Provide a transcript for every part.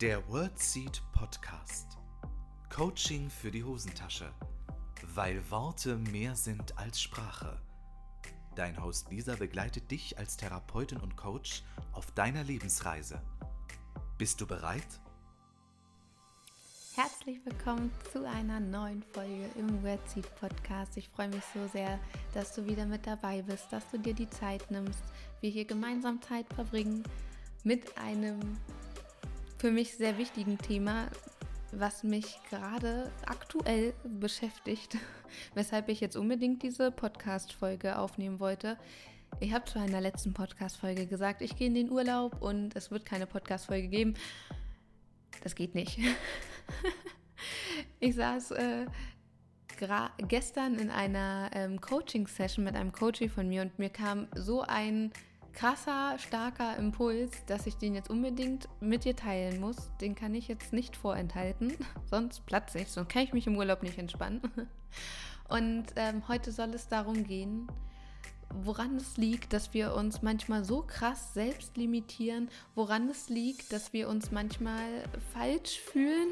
Der WordSeed Podcast. Coaching für die Hosentasche. Weil Worte mehr sind als Sprache. Dein Host Lisa begleitet dich als Therapeutin und Coach auf deiner Lebensreise. Bist du bereit? Herzlich willkommen zu einer neuen Folge im WordSeed Podcast. Ich freue mich so sehr, dass du wieder mit dabei bist, dass du dir die Zeit nimmst, wir hier gemeinsam Zeit verbringen mit einem für mich sehr wichtigen Thema, was mich gerade aktuell beschäftigt, weshalb ich jetzt unbedingt diese Podcast-Folge aufnehmen wollte. Ich habe zu einer letzten Podcast-Folge gesagt, ich gehe in den Urlaub und es wird keine Podcast-Folge geben. Das geht nicht. ich saß äh, gestern in einer ähm, Coaching-Session mit einem Coaching von mir und mir kam so ein krasser, starker Impuls, dass ich den jetzt unbedingt mit dir teilen muss. Den kann ich jetzt nicht vorenthalten, sonst platze ich, sonst kann ich mich im Urlaub nicht entspannen. Und ähm, heute soll es darum gehen, woran es liegt, dass wir uns manchmal so krass selbst limitieren, woran es liegt, dass wir uns manchmal falsch fühlen,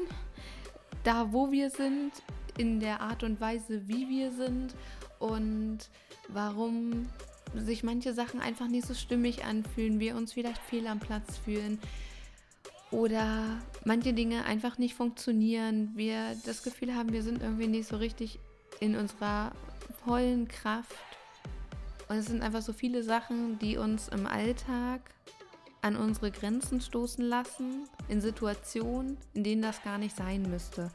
da wo wir sind, in der Art und Weise, wie wir sind und warum sich manche Sachen einfach nicht so stimmig anfühlen, wir uns vielleicht fehl am Platz fühlen oder manche Dinge einfach nicht funktionieren, wir das Gefühl haben, wir sind irgendwie nicht so richtig in unserer vollen Kraft. Und es sind einfach so viele Sachen, die uns im Alltag an unsere Grenzen stoßen lassen, in Situationen, in denen das gar nicht sein müsste.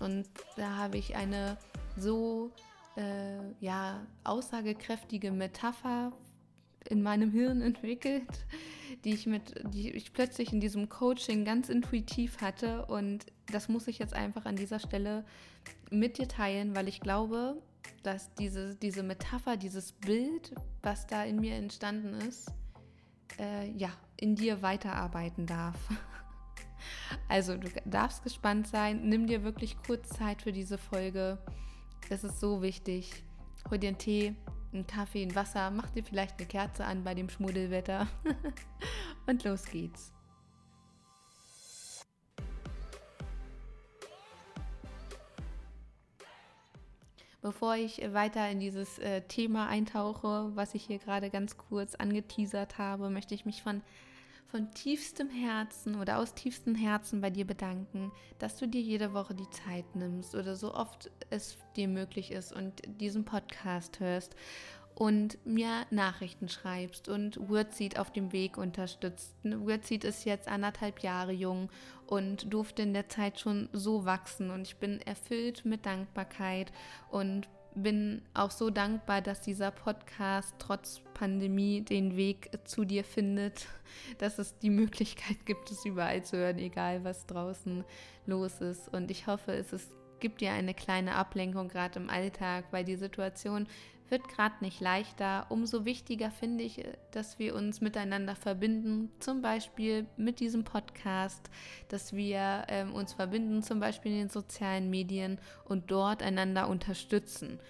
Und da habe ich eine so äh, ja, aussagekräftige Metapher in meinem Hirn entwickelt, die ich mit, die ich plötzlich in diesem Coaching ganz intuitiv hatte. Und das muss ich jetzt einfach an dieser Stelle mit dir teilen, weil ich glaube, dass diese, diese Metapher, dieses Bild, was da in mir entstanden ist, äh, ja, in dir weiterarbeiten darf. Also du darfst gespannt sein, nimm dir wirklich kurz Zeit für diese Folge das ist so wichtig. Hol dir einen Tee, einen Kaffee, ein Wasser, mach dir vielleicht eine Kerze an bei dem Schmuddelwetter und los geht's. Bevor ich weiter in dieses äh, Thema eintauche, was ich hier gerade ganz kurz angeteasert habe, möchte ich mich von von tiefstem Herzen oder aus tiefstem Herzen bei dir bedanken, dass du dir jede Woche die Zeit nimmst oder so oft es dir möglich ist und diesen Podcast hörst und mir Nachrichten schreibst und Wordseed auf dem Weg unterstützt. Wordseed ist jetzt anderthalb Jahre jung und durfte in der Zeit schon so wachsen und ich bin erfüllt mit Dankbarkeit und bin auch so dankbar, dass dieser Podcast trotz Pandemie den Weg zu dir findet, dass es die Möglichkeit gibt, es überall zu hören, egal was draußen los ist. Und ich hoffe, es ist, gibt dir eine kleine Ablenkung gerade im Alltag, weil die Situation wird gerade nicht leichter. Umso wichtiger finde ich, dass wir uns miteinander verbinden, zum Beispiel mit diesem Podcast, dass wir ähm, uns verbinden, zum Beispiel in den sozialen Medien und dort einander unterstützen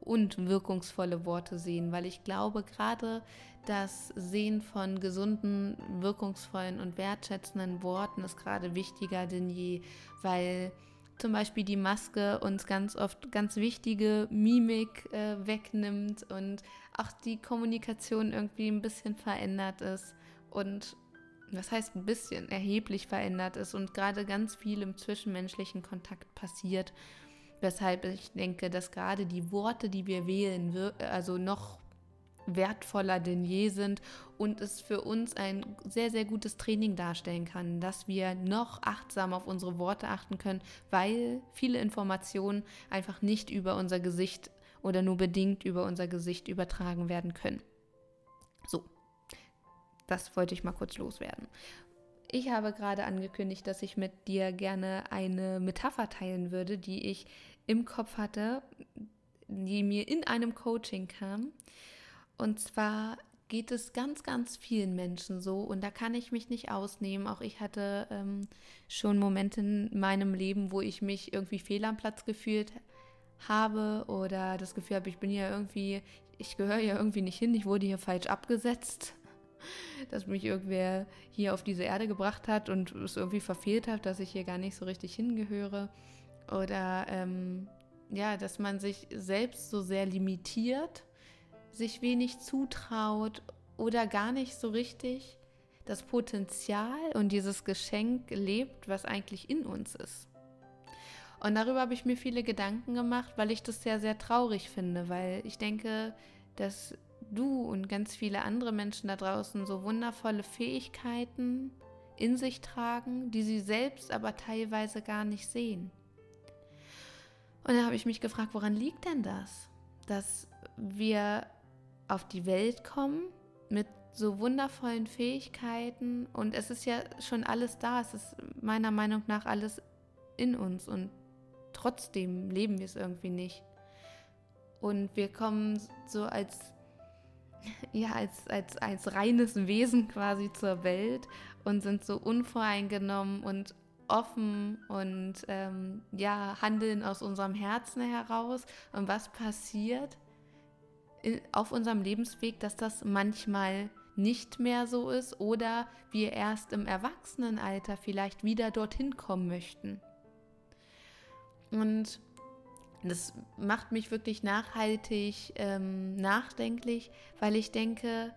und wirkungsvolle Worte sehen, weil ich glaube, gerade das Sehen von gesunden, wirkungsvollen und wertschätzenden Worten ist gerade wichtiger denn je, weil zum Beispiel die Maske uns ganz oft ganz wichtige Mimik äh, wegnimmt und auch die Kommunikation irgendwie ein bisschen verändert ist und was heißt ein bisschen erheblich verändert ist und gerade ganz viel im zwischenmenschlichen Kontakt passiert, weshalb ich denke, dass gerade die Worte, die wir wählen, also noch wertvoller denn je sind und es für uns ein sehr, sehr gutes Training darstellen kann, dass wir noch achtsam auf unsere Worte achten können, weil viele Informationen einfach nicht über unser Gesicht oder nur bedingt über unser Gesicht übertragen werden können. So, das wollte ich mal kurz loswerden. Ich habe gerade angekündigt, dass ich mit dir gerne eine Metapher teilen würde, die ich im Kopf hatte, die mir in einem Coaching kam. Und zwar geht es ganz, ganz vielen Menschen so und da kann ich mich nicht ausnehmen. Auch ich hatte ähm, schon Momente in meinem Leben, wo ich mich irgendwie fehl am Platz gefühlt habe oder das Gefühl habe, ich bin ja irgendwie, ich gehöre ja irgendwie nicht hin, ich wurde hier falsch abgesetzt. dass mich irgendwer hier auf diese Erde gebracht hat und es irgendwie verfehlt hat, dass ich hier gar nicht so richtig hingehöre. Oder ähm, ja, dass man sich selbst so sehr limitiert, sich wenig zutraut oder gar nicht so richtig das Potenzial und dieses Geschenk lebt, was eigentlich in uns ist. Und darüber habe ich mir viele Gedanken gemacht, weil ich das sehr, sehr traurig finde, weil ich denke, dass du und ganz viele andere Menschen da draußen so wundervolle Fähigkeiten in sich tragen, die sie selbst aber teilweise gar nicht sehen. Und da habe ich mich gefragt, woran liegt denn das? Dass wir auf die Welt kommen mit so wundervollen Fähigkeiten und es ist ja schon alles da, es ist meiner Meinung nach alles in uns und trotzdem leben wir es irgendwie nicht. Und wir kommen so als, ja, als, als, als reines Wesen quasi zur Welt und sind so unvoreingenommen und offen und ähm, ja, handeln aus unserem Herzen heraus. Und was passiert in, auf unserem Lebensweg, dass das manchmal nicht mehr so ist oder wir erst im Erwachsenenalter vielleicht wieder dorthin kommen möchten. Und das macht mich wirklich nachhaltig ähm, nachdenklich, weil ich denke,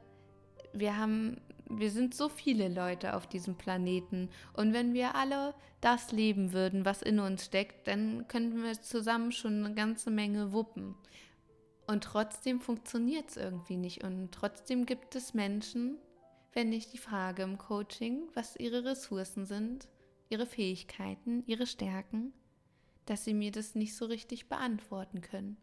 wir haben, wir sind so viele Leute auf diesem Planeten und wenn wir alle das leben würden, was in uns steckt, dann könnten wir zusammen schon eine ganze Menge wuppen. Und trotzdem funktioniert es irgendwie nicht. Und trotzdem gibt es Menschen, wenn ich die Frage im Coaching, was ihre Ressourcen sind, ihre Fähigkeiten, ihre Stärken, dass sie mir das nicht so richtig beantworten können.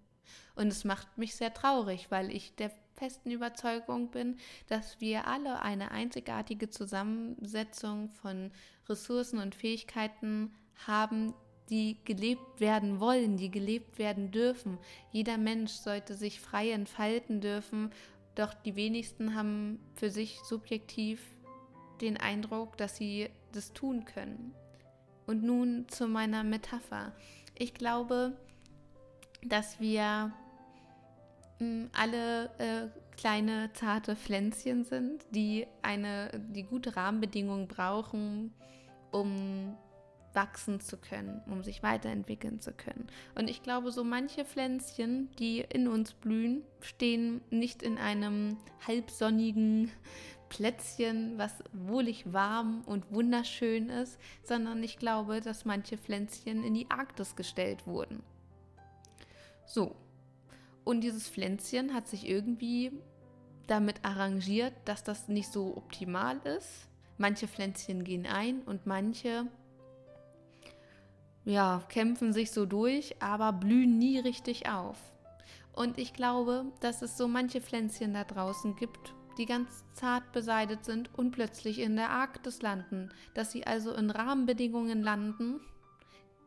Und es macht mich sehr traurig, weil ich der festen Überzeugung bin, dass wir alle eine einzigartige Zusammensetzung von Ressourcen und Fähigkeiten haben, die gelebt werden wollen, die gelebt werden dürfen. Jeder Mensch sollte sich frei entfalten dürfen, doch die wenigsten haben für sich subjektiv den Eindruck, dass sie das tun können. Und nun zu meiner Metapher. Ich glaube, dass wir hm, alle äh, kleine zarte Pflänzchen sind, die eine, die gute Rahmenbedingungen brauchen, um wachsen zu können, um sich weiterentwickeln zu können. Und ich glaube, so manche Pflänzchen, die in uns blühen, stehen nicht in einem halbsonnigen Plätzchen, was wohlig warm und wunderschön ist, sondern ich glaube, dass manche Pflänzchen in die Arktis gestellt wurden. So. Und dieses Pflänzchen hat sich irgendwie damit arrangiert, dass das nicht so optimal ist. Manche Pflänzchen gehen ein und manche ja, kämpfen sich so durch, aber blühen nie richtig auf. Und ich glaube, dass es so manche Pflänzchen da draußen gibt, die ganz zart beseitet sind und plötzlich in der Arktis landen, dass sie also in Rahmenbedingungen landen,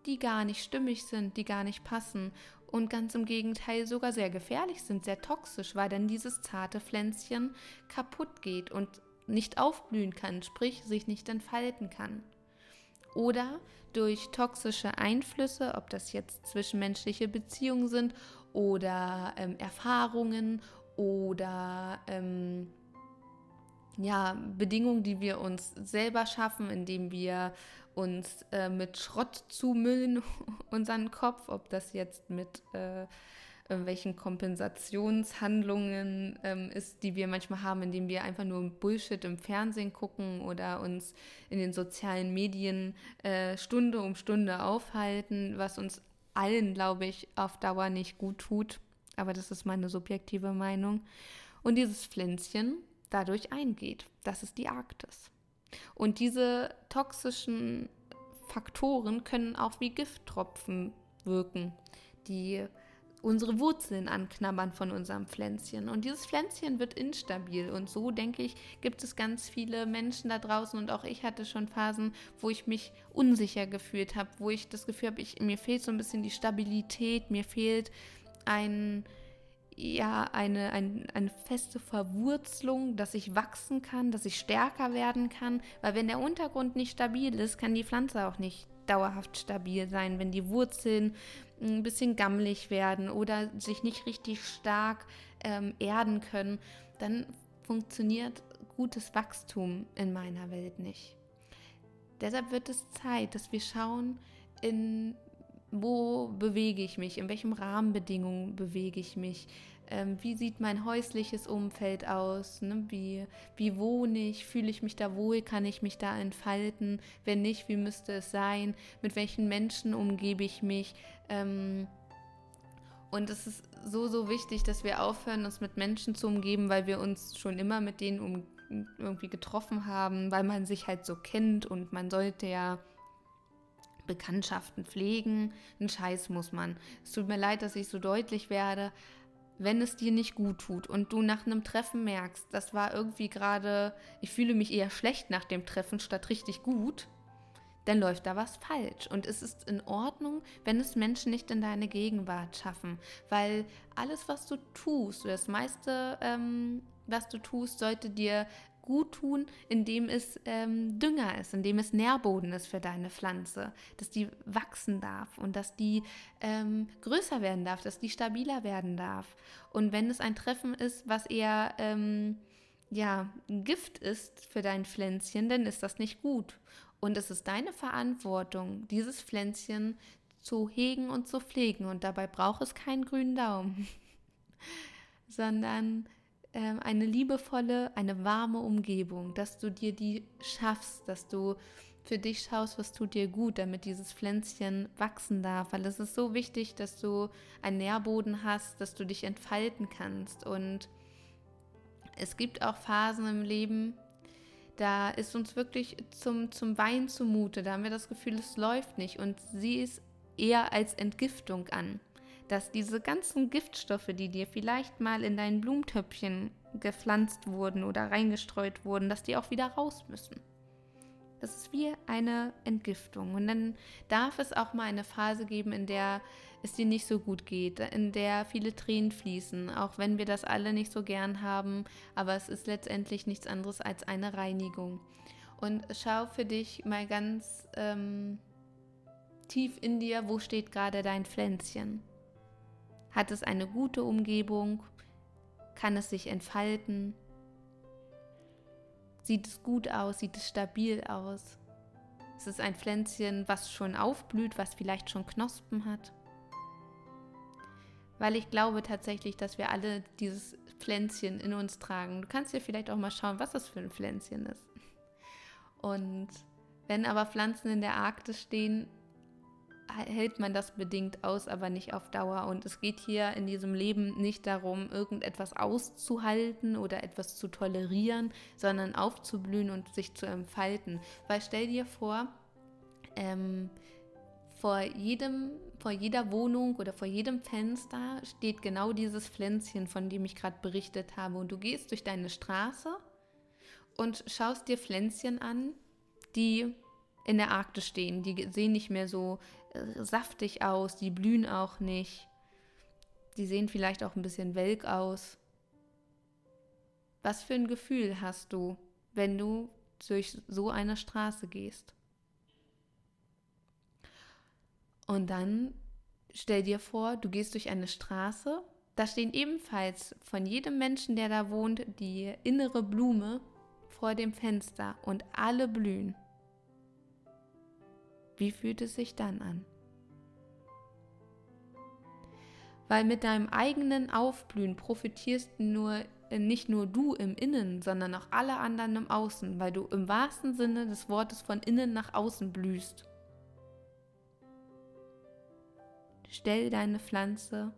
die gar nicht stimmig sind, die gar nicht passen und ganz im Gegenteil sogar sehr gefährlich sind, sehr toxisch, weil dann dieses zarte Pflänzchen kaputt geht und nicht aufblühen kann, sprich sich nicht entfalten kann. Oder durch toxische Einflüsse, ob das jetzt zwischenmenschliche Beziehungen sind oder ähm, Erfahrungen oder ähm, ja, Bedingungen, die wir uns selber schaffen, indem wir uns äh, mit Schrott zumüllen, unseren Kopf, ob das jetzt mit äh, irgendwelchen Kompensationshandlungen ähm, ist, die wir manchmal haben, indem wir einfach nur Bullshit im Fernsehen gucken oder uns in den sozialen Medien äh, Stunde um Stunde aufhalten, was uns allen, glaube ich, auf Dauer nicht gut tut aber das ist meine subjektive Meinung. Und dieses Pflänzchen dadurch eingeht. Das ist die Arktis. Und diese toxischen Faktoren können auch wie Gifttropfen wirken, die unsere Wurzeln anknabbern von unserem Pflänzchen. Und dieses Pflänzchen wird instabil. Und so, denke ich, gibt es ganz viele Menschen da draußen. Und auch ich hatte schon Phasen, wo ich mich unsicher gefühlt habe, wo ich das Gefühl habe, mir fehlt so ein bisschen die Stabilität, mir fehlt ein, ja, eine, ein, eine feste Verwurzelung, dass ich wachsen kann, dass ich stärker werden kann. Weil wenn der Untergrund nicht stabil ist, kann die Pflanze auch nicht dauerhaft stabil sein. Wenn die Wurzeln ein bisschen gammelig werden oder sich nicht richtig stark ähm, erden können, dann funktioniert gutes Wachstum in meiner Welt nicht. Deshalb wird es Zeit, dass wir schauen, in wo bewege ich mich, in welchen Rahmenbedingungen bewege ich mich, ähm, wie sieht mein häusliches Umfeld aus, ne? wie, wie wohne ich, fühle ich mich da wohl, kann ich mich da entfalten, wenn nicht, wie müsste es sein, mit welchen Menschen umgebe ich mich. Ähm, und es ist so, so wichtig, dass wir aufhören, uns mit Menschen zu umgeben, weil wir uns schon immer mit denen um, irgendwie getroffen haben, weil man sich halt so kennt und man sollte ja Bekanntschaften pflegen. Ein Scheiß muss man. Es tut mir leid, dass ich so deutlich werde. Wenn es dir nicht gut tut und du nach einem Treffen merkst, das war irgendwie gerade, ich fühle mich eher schlecht nach dem Treffen statt richtig gut, dann läuft da was falsch. Und es ist in Ordnung, wenn es Menschen nicht in deine Gegenwart schaffen, weil alles, was du tust, das meiste, ähm, was du tust, sollte dir gut tun, indem es ähm, Dünger ist, indem es Nährboden ist für deine Pflanze, dass die wachsen darf und dass die ähm, größer werden darf, dass die stabiler werden darf. Und wenn es ein Treffen ist, was eher ähm, ja, Gift ist für dein Pflänzchen, dann ist das nicht gut. Und es ist deine Verantwortung, dieses Pflänzchen zu hegen und zu pflegen. Und dabei braucht es keinen grünen Daumen, sondern eine liebevolle, eine warme Umgebung, dass du dir die schaffst, dass du für dich schaust, was tut dir gut, damit dieses Pflänzchen wachsen darf. Weil es ist so wichtig, dass du einen Nährboden hast, dass du dich entfalten kannst. Und es gibt auch Phasen im Leben, da ist uns wirklich zum, zum Wein zumute. Da haben wir das Gefühl, es läuft nicht. Und sie ist eher als Entgiftung an. Dass diese ganzen Giftstoffe, die dir vielleicht mal in dein Blumentöpfchen gepflanzt wurden oder reingestreut wurden, dass die auch wieder raus müssen. Das ist wie eine Entgiftung. Und dann darf es auch mal eine Phase geben, in der es dir nicht so gut geht, in der viele Tränen fließen, auch wenn wir das alle nicht so gern haben. Aber es ist letztendlich nichts anderes als eine Reinigung. Und schau für dich mal ganz ähm, tief in dir, wo steht gerade dein Pflänzchen. Hat es eine gute Umgebung? Kann es sich entfalten? Sieht es gut aus? Sieht es stabil aus? Es ist ein Pflänzchen, was schon aufblüht, was vielleicht schon Knospen hat. Weil ich glaube tatsächlich, dass wir alle dieses Pflänzchen in uns tragen. Du kannst dir vielleicht auch mal schauen, was das für ein Pflänzchen ist. Und wenn aber Pflanzen in der Arktis stehen, hält man das bedingt aus, aber nicht auf Dauer. Und es geht hier in diesem Leben nicht darum, irgendetwas auszuhalten oder etwas zu tolerieren, sondern aufzublühen und sich zu entfalten. Weil stell dir vor, ähm, vor jedem, vor jeder Wohnung oder vor jedem Fenster steht genau dieses Pflänzchen, von dem ich gerade berichtet habe. Und du gehst durch deine Straße und schaust dir Pflänzchen an, die in der Arktis stehen. Die sehen nicht mehr so saftig aus, die blühen auch nicht. Die sehen vielleicht auch ein bisschen welk aus. Was für ein Gefühl hast du, wenn du durch so eine Straße gehst? Und dann stell dir vor, du gehst durch eine Straße, da stehen ebenfalls von jedem Menschen, der da wohnt, die innere Blume vor dem Fenster und alle blühen. Wie fühlt es sich dann an? Weil mit deinem eigenen Aufblühen profitierst nur äh, nicht nur du im Innen, sondern auch alle anderen im Außen, weil du im wahrsten Sinne des Wortes von innen nach außen blühst. Stell deine Pflanze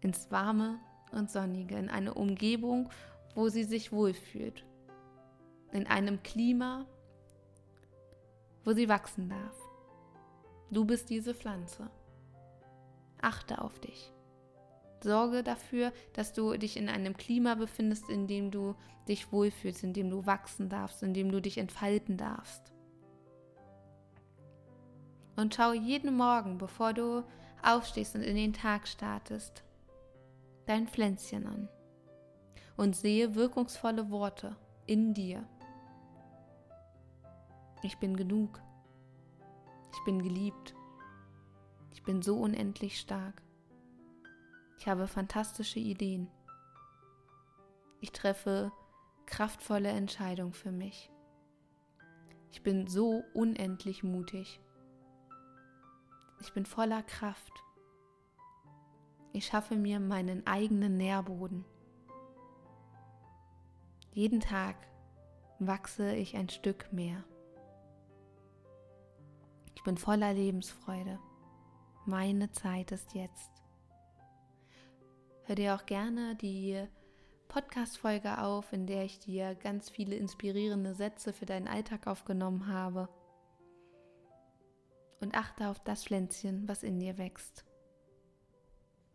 ins Warme und Sonnige, in eine Umgebung, wo sie sich wohlfühlt, in einem Klima, wo sie wachsen darf. Du bist diese Pflanze. Achte auf dich. Sorge dafür, dass du dich in einem Klima befindest, in dem du dich wohlfühlst, in dem du wachsen darfst, in dem du dich entfalten darfst. Und schau jeden Morgen, bevor du aufstehst und in den Tag startest, dein Pflänzchen an und sehe wirkungsvolle Worte in dir. Ich bin genug. Ich bin geliebt. Ich bin so unendlich stark. Ich habe fantastische Ideen. Ich treffe kraftvolle Entscheidung für mich. Ich bin so unendlich mutig. Ich bin voller Kraft. Ich schaffe mir meinen eigenen Nährboden. Jeden Tag wachse ich ein Stück mehr. Ich bin voller Lebensfreude. Meine Zeit ist jetzt. Hör dir auch gerne die Podcast-Folge auf, in der ich dir ganz viele inspirierende Sätze für deinen Alltag aufgenommen habe. Und achte auf das Pflänzchen, was in dir wächst.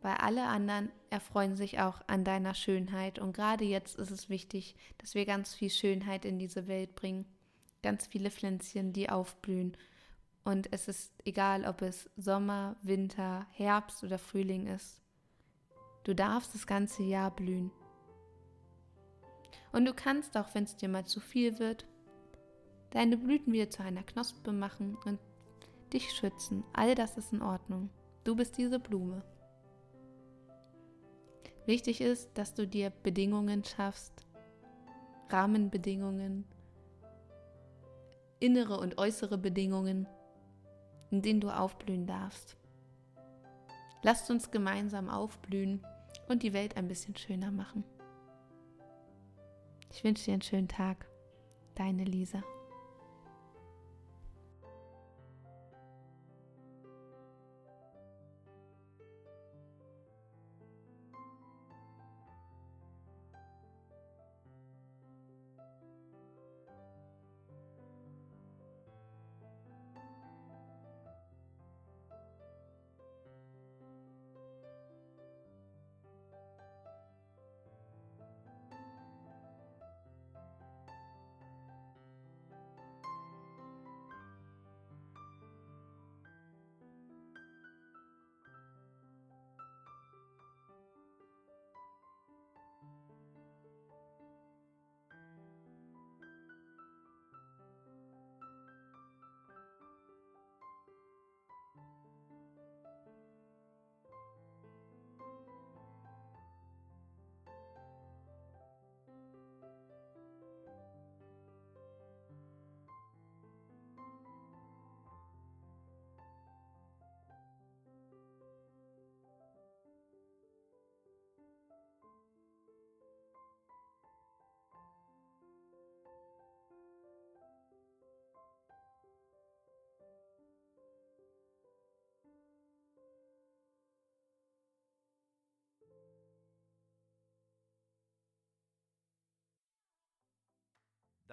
Weil alle anderen erfreuen sich auch an deiner Schönheit. Und gerade jetzt ist es wichtig, dass wir ganz viel Schönheit in diese Welt bringen. Ganz viele Pflänzchen, die aufblühen. Und es ist egal, ob es Sommer, Winter, Herbst oder Frühling ist. Du darfst das ganze Jahr blühen. Und du kannst auch, wenn es dir mal zu viel wird, deine Blüten wieder zu einer Knospe machen und dich schützen. All das ist in Ordnung. Du bist diese Blume. Wichtig ist, dass du dir Bedingungen schaffst, Rahmenbedingungen, innere und äußere Bedingungen, in denen du aufblühen darfst. Lasst uns gemeinsam aufblühen und die Welt ein bisschen schöner machen. Ich wünsche dir einen schönen Tag. Deine Lisa.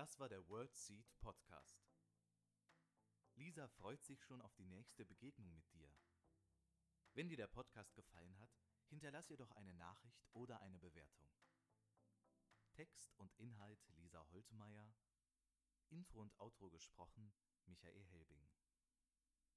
Das war der World Seed Podcast. Lisa freut sich schon auf die nächste Begegnung mit dir. Wenn dir der Podcast gefallen hat, hinterlass ihr doch eine Nachricht oder eine Bewertung. Text und Inhalt Lisa Holtmeier, Intro und Outro gesprochen Michael Helbing.